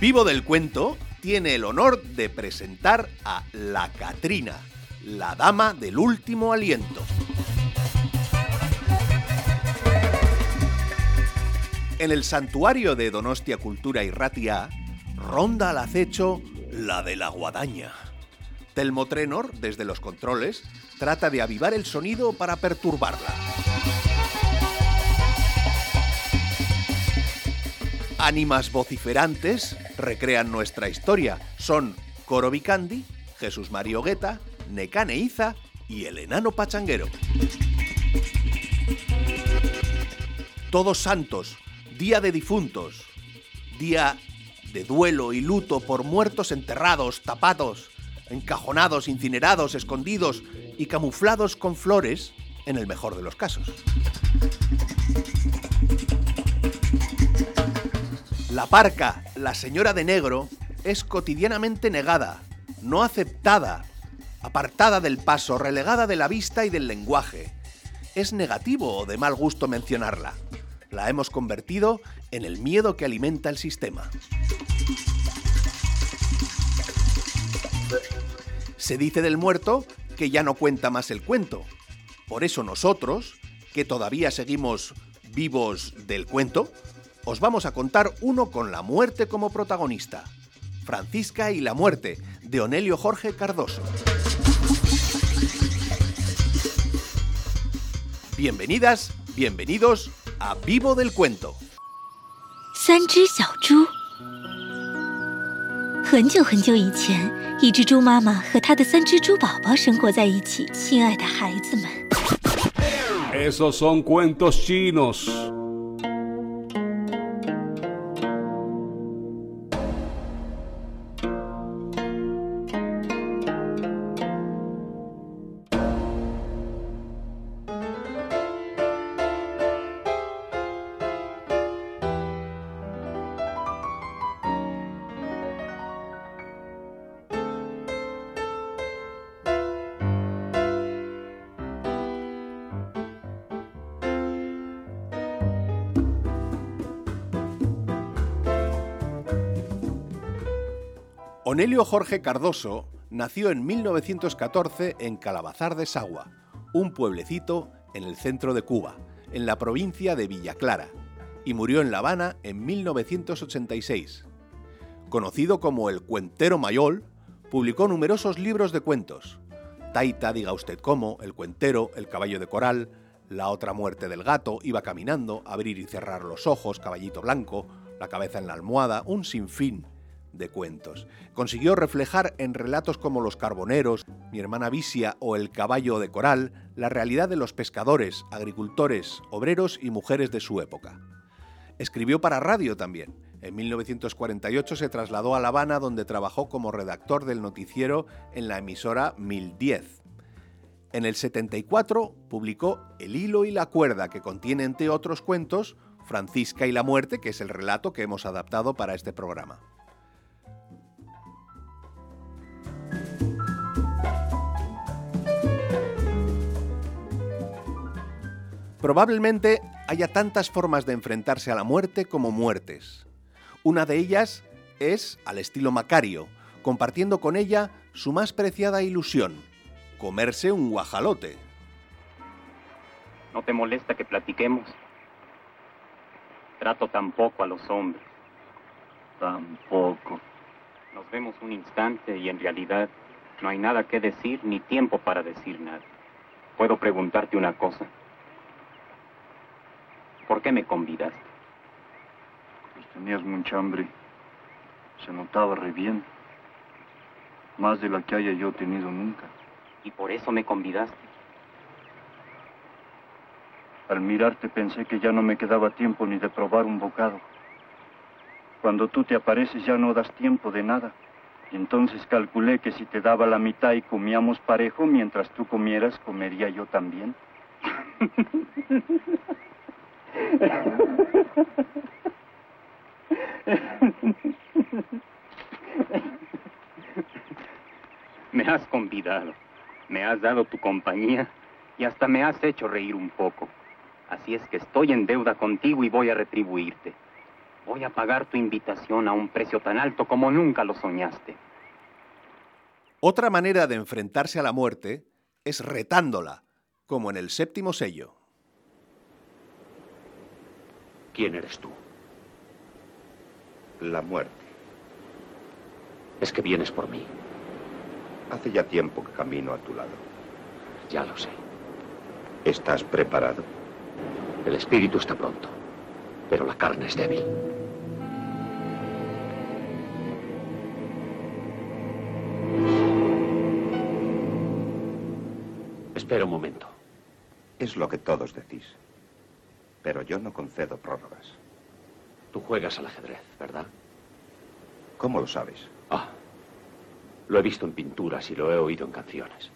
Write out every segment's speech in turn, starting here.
Vivo del Cuento tiene el honor de presentar a La Catrina, la dama del último aliento. En el santuario de Donostia Cultura y Ratia ronda al acecho la de la guadaña. Telmo Trenor, desde los controles, trata de avivar el sonido para perturbarla. Ánimas vociferantes recrean nuestra historia. Son Coro Vicandi, Jesús Mario Guetta, Necane Iza y el enano pachanguero. Todos santos, día de difuntos, día de duelo y luto por muertos enterrados, tapados, encajonados, incinerados, escondidos y camuflados con flores, en el mejor de los casos. La parca, la señora de negro, es cotidianamente negada, no aceptada, apartada del paso, relegada de la vista y del lenguaje. Es negativo o de mal gusto mencionarla. La hemos convertido en el miedo que alimenta el sistema. Se dice del muerto que ya no cuenta más el cuento. Por eso nosotros, que todavía seguimos vivos del cuento, os vamos a contar uno con la muerte como protagonista. Francisca y la muerte, de Onelio Jorge Cardoso. Bienvenidas, bienvenidos a Vivo del Cuento. 三只小猪。很久很久以前， 一只猪妈妈和她的三只猪宝宝生活在一起。亲爱的孩子们，Esos son cuentos chinos. Onelio Jorge Cardoso nació en 1914 en Calabazar de Sagua, un pueblecito en el centro de Cuba, en la provincia de Villa Clara, y murió en La Habana en 1986. Conocido como el Cuentero Mayol, publicó numerosos libros de cuentos. Taita, diga usted cómo, El Cuentero, El Caballo de Coral, La otra muerte del gato, Iba caminando, Abrir y cerrar los ojos, Caballito Blanco, La cabeza en la almohada, un sinfín de cuentos. Consiguió reflejar en relatos como Los Carboneros, Mi hermana Visia o El caballo de coral la realidad de los pescadores, agricultores, obreros y mujeres de su época. Escribió para radio también. En 1948 se trasladó a La Habana donde trabajó como redactor del noticiero en la emisora 1010. En el 74 publicó El hilo y la cuerda que contiene entre otros cuentos Francisca y la muerte, que es el relato que hemos adaptado para este programa. Probablemente haya tantas formas de enfrentarse a la muerte como muertes. Una de ellas es al estilo Macario, compartiendo con ella su más preciada ilusión, comerse un guajalote. ¿No te molesta que platiquemos? Trato tampoco a los hombres. Tampoco. Nos vemos un instante y en realidad no hay nada que decir ni tiempo para decir nada. ¿Puedo preguntarte una cosa? ¿Por qué me convidaste? Pues tenías mucha hambre. Se notaba re bien. Más de la que haya yo tenido nunca. ¿Y por eso me convidaste? Al mirarte pensé que ya no me quedaba tiempo ni de probar un bocado. Cuando tú te apareces ya no das tiempo de nada. Y entonces calculé que si te daba la mitad y comíamos parejo, mientras tú comieras, comería yo también. Me has convidado, me has dado tu compañía y hasta me has hecho reír un poco. Así es que estoy en deuda contigo y voy a retribuirte. Voy a pagar tu invitación a un precio tan alto como nunca lo soñaste. Otra manera de enfrentarse a la muerte es retándola, como en el séptimo sello. ¿Quién eres tú? La muerte. Es que vienes por mí. Hace ya tiempo que camino a tu lado. Ya lo sé. ¿Estás preparado? El espíritu está pronto, pero la carne es débil. Espera un momento. Es lo que todos decís. Pero yo no concedo prórrogas. Tú juegas al ajedrez, ¿verdad? ¿Cómo lo sabes? Ah, lo he visto en pinturas y lo he oído en canciones.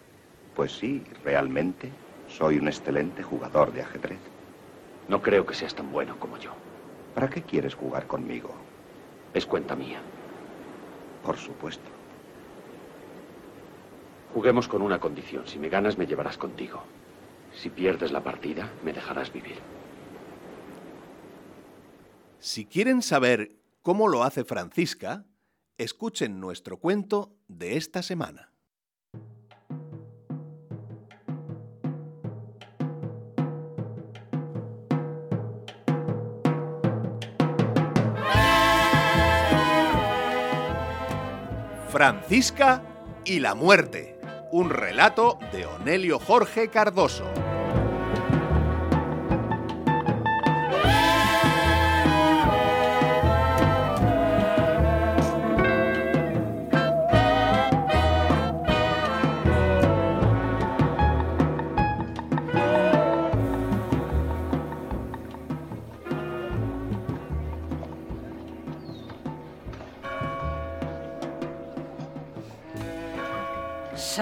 Pues sí, realmente soy un excelente jugador de ajedrez. No creo que seas tan bueno como yo. ¿Para qué quieres jugar conmigo? Es cuenta mía. Por supuesto. Juguemos con una condición. Si me ganas, me llevarás contigo. Si pierdes la partida, me dejarás vivir. Si quieren saber cómo lo hace Francisca, escuchen nuestro cuento de esta semana. Francisca y la muerte. Un relato de Onelio Jorge Cardoso.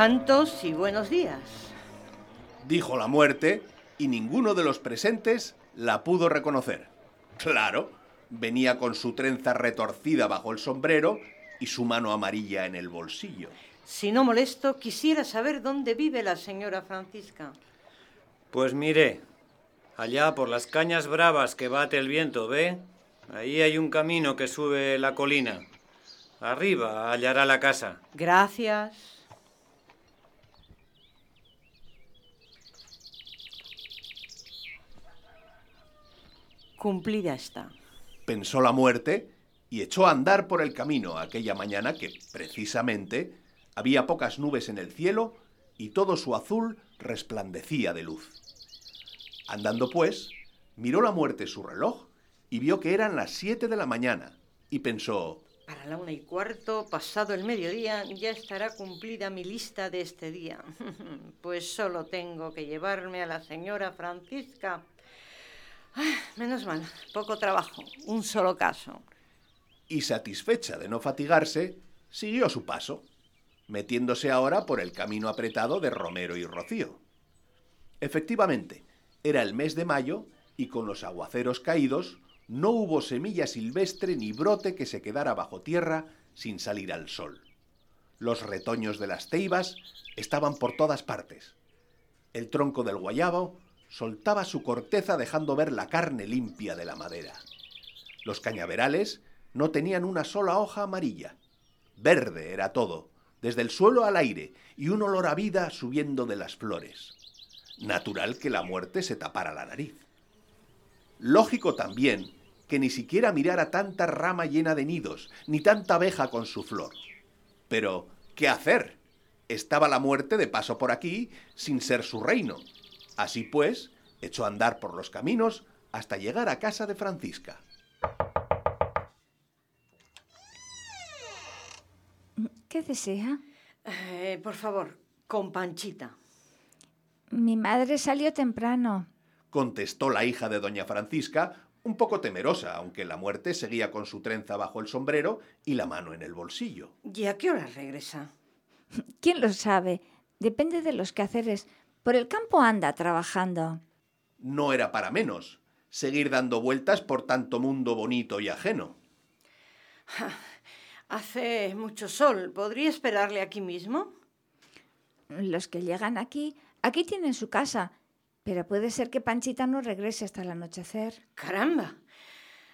Santos y buenos días. Dijo la muerte y ninguno de los presentes la pudo reconocer. Claro, venía con su trenza retorcida bajo el sombrero y su mano amarilla en el bolsillo. Si no molesto, quisiera saber dónde vive la señora Francisca. Pues mire, allá por las cañas bravas que bate el viento, ¿ve? Ahí hay un camino que sube la colina. Arriba hallará la casa. Gracias. Cumplida está. Pensó la muerte y echó a andar por el camino aquella mañana que, precisamente, había pocas nubes en el cielo y todo su azul resplandecía de luz. Andando pues, miró la muerte su reloj y vio que eran las siete de la mañana y pensó, Para la una y cuarto, pasado el mediodía, ya estará cumplida mi lista de este día. Pues solo tengo que llevarme a la señora Francisca. Menos mal, poco trabajo, un solo caso. y satisfecha de no fatigarse, siguió su paso, metiéndose ahora por el camino apretado de Romero y Rocío. Efectivamente, era el mes de mayo y con los aguaceros caídos no hubo semilla silvestre ni brote que se quedara bajo tierra sin salir al sol. Los retoños de las teibas estaban por todas partes. El tronco del guayabo soltaba su corteza dejando ver la carne limpia de la madera. Los cañaverales no tenían una sola hoja amarilla. Verde era todo, desde el suelo al aire, y un olor a vida subiendo de las flores. Natural que la muerte se tapara la nariz. Lógico también que ni siquiera mirara tanta rama llena de nidos, ni tanta abeja con su flor. Pero, ¿qué hacer? Estaba la muerte de paso por aquí, sin ser su reino. Así pues, echó a andar por los caminos hasta llegar a casa de Francisca. ¿Qué desea? Eh, por favor, con Panchita. Mi madre salió temprano. contestó la hija de doña Francisca, un poco temerosa, aunque la muerte seguía con su trenza bajo el sombrero y la mano en el bolsillo. ¿Y a qué hora regresa? ¿Quién lo sabe? Depende de los quehaceres. Por el campo anda trabajando. No era para menos seguir dando vueltas por tanto mundo bonito y ajeno. Hace mucho sol. ¿Podría esperarle aquí mismo? Los que llegan aquí, aquí tienen su casa, pero puede ser que Panchita no regrese hasta el anochecer. Caramba.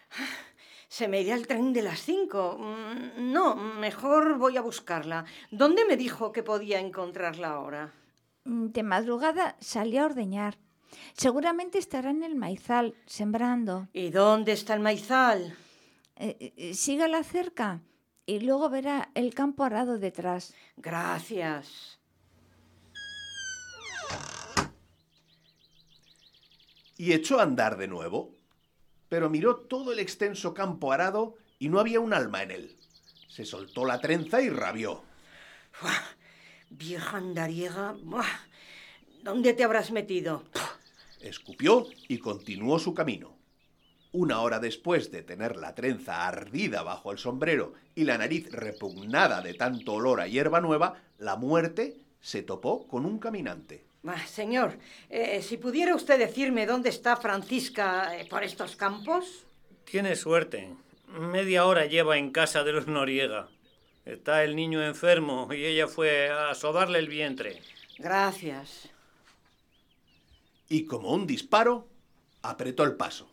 Se me irá el tren de las cinco. Mm, No, mejor voy a buscarla. ¿Dónde me dijo que podía encontrarla ahora? Mm, De madrugada salió a ordeñar. Seguramente estará en el maizal, sembrando. ¿Y dónde está el maizal? Eh, eh, sígala cerca y luego verá el campo arado detrás. Gracias. y echó a andar de nuevo, pero miró todo el extenso campo arado y no había un alma en él. Se soltó la trenza y rabió. Vieja andariega. buah, ¿Dónde te habrás metido? Escupió y continuó su camino. Una hora después de tener la trenza ardida bajo el sombrero y la nariz repugnada de tanto olor a hierba nueva, la muerte se topó con un caminante. Ah, Señor, eh, si pudiera usted decirme dónde está Francisca eh, por estos campos. Tiene suerte. Media hora lleva en casa de los Noriega. Está el niño enfermo y ella fue a sobarle el vientre. Gracias. Y como un disparo, apretó el paso.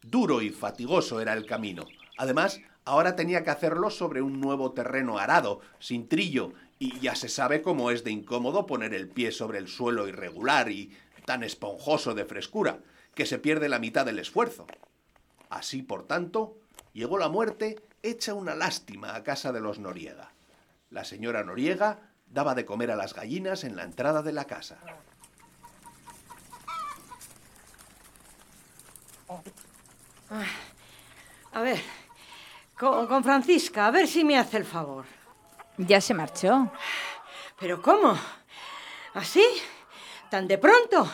Duro y fatigoso era el camino. Además, ahora tenía que hacerlo sobre un nuevo terreno arado, sin trillo, y ya se sabe cómo es de incómodo poner el pie sobre el suelo irregular y tan esponjoso de frescura, que se pierde la mitad del esfuerzo. Así, por tanto, llegó la muerte hecha una lástima a casa de los Noriega. La señora Noriega daba de comer a las gallinas en la entrada de la casa. A ver, con, con Francisca, a ver si me hace el favor. Ya se marchó. ¿Pero cómo? ¿Así? ¿Tan de pronto?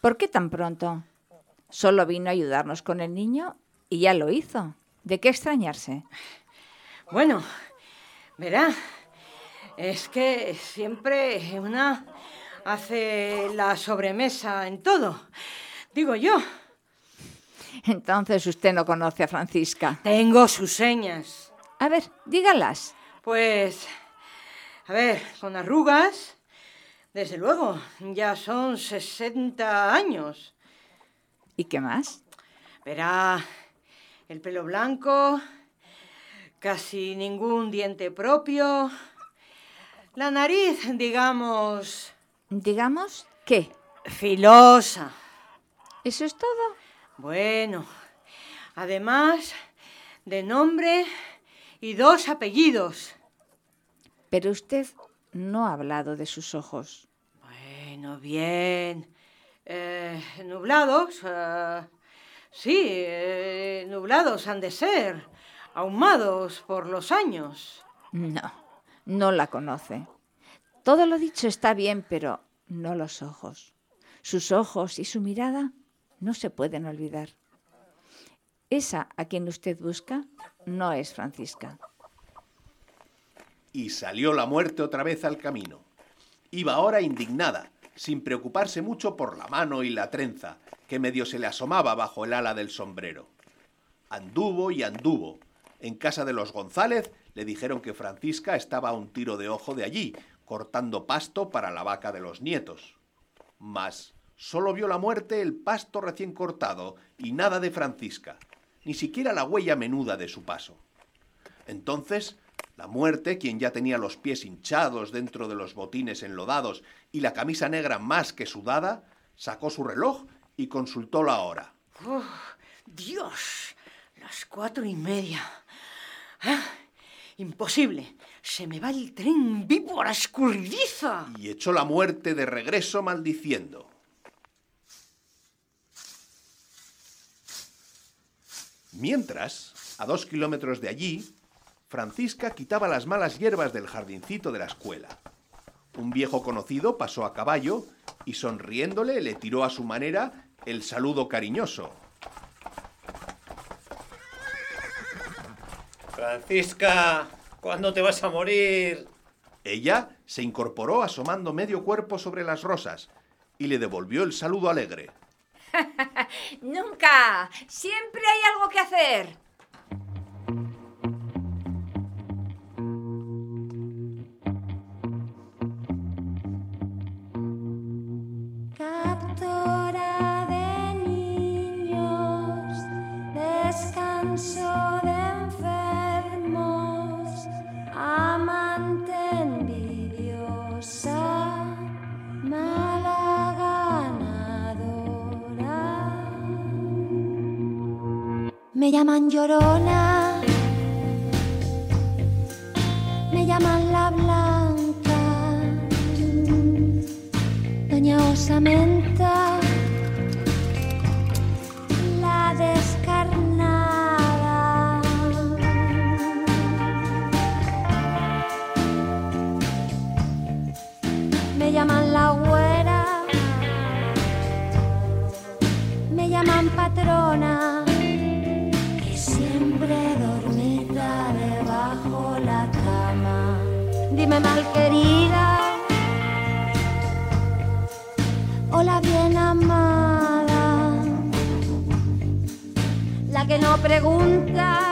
¿Por qué tan pronto? Solo vino a ayudarnos con el niño y ya lo hizo. ¿De qué extrañarse? Bueno, verá, es que siempre una hace la sobremesa en todo. Digo yo, Entonces usted no conoce a Francisca. tengo sus señas. A ver, dígalas. Pues, a ver, con arrugas, desde luego, ya son 60 años. ¿Y qué más? Verá, el pelo blanco, casi ningún diente propio, la nariz, digamos, Digamos, ¿qué? filosa. ¿Eso es todo? Bueno, además de nombre y dos apellidos. Pero usted no ha hablado de sus ojos. Bueno, bien. Eh, nublados. eh, sí, eh, nublados han de ser. Ahumados por los años. No, no la conoce. Todo lo dicho está bien, pero no los ojos. Sus ojos y su mirada no se pueden olvidar. Esa a quien usted busca no es Francisca. y salió la muerte otra vez al camino. Iba ahora indignada, sin preocuparse mucho por la mano y la trenza, que medio se le asomaba bajo el ala del sombrero. Anduvo y anduvo. En casa de los González le dijeron que Francisca estaba a un tiro de ojo de allí, cortando pasto para la vaca de los nietos. Mas solo vio la muerte el pasto recién cortado y nada de Francisca, ni siquiera la huella menuda de su paso. Entonces, la muerte, quien ya tenía los pies hinchados dentro de los botines enlodados y la camisa negra más que sudada, sacó su reloj y consultó la hora. Uf, Dios, las cuatro y media. Ah, imposible. Se me va el tren víbora escurridiza. y echó la muerte de regreso maldiciendo. Mientras, a dos kilómetros de allí, Francisca quitaba las malas hierbas del jardincito de la escuela. Un viejo conocido pasó a caballo y sonriéndole le tiró a su manera el saludo cariñoso. Francisca, ¿cuándo te vas a morir? Ella se incorporó asomando medio cuerpo sobre las rosas y le devolvió el saludo alegre. Nunca. Siempre hay algo que hacer. Llaman llorona, me llaman la blanca, doña Osamenta, siempre dormida debajo la cama. Dime mal querida, hola bien amada, la que no pregunta.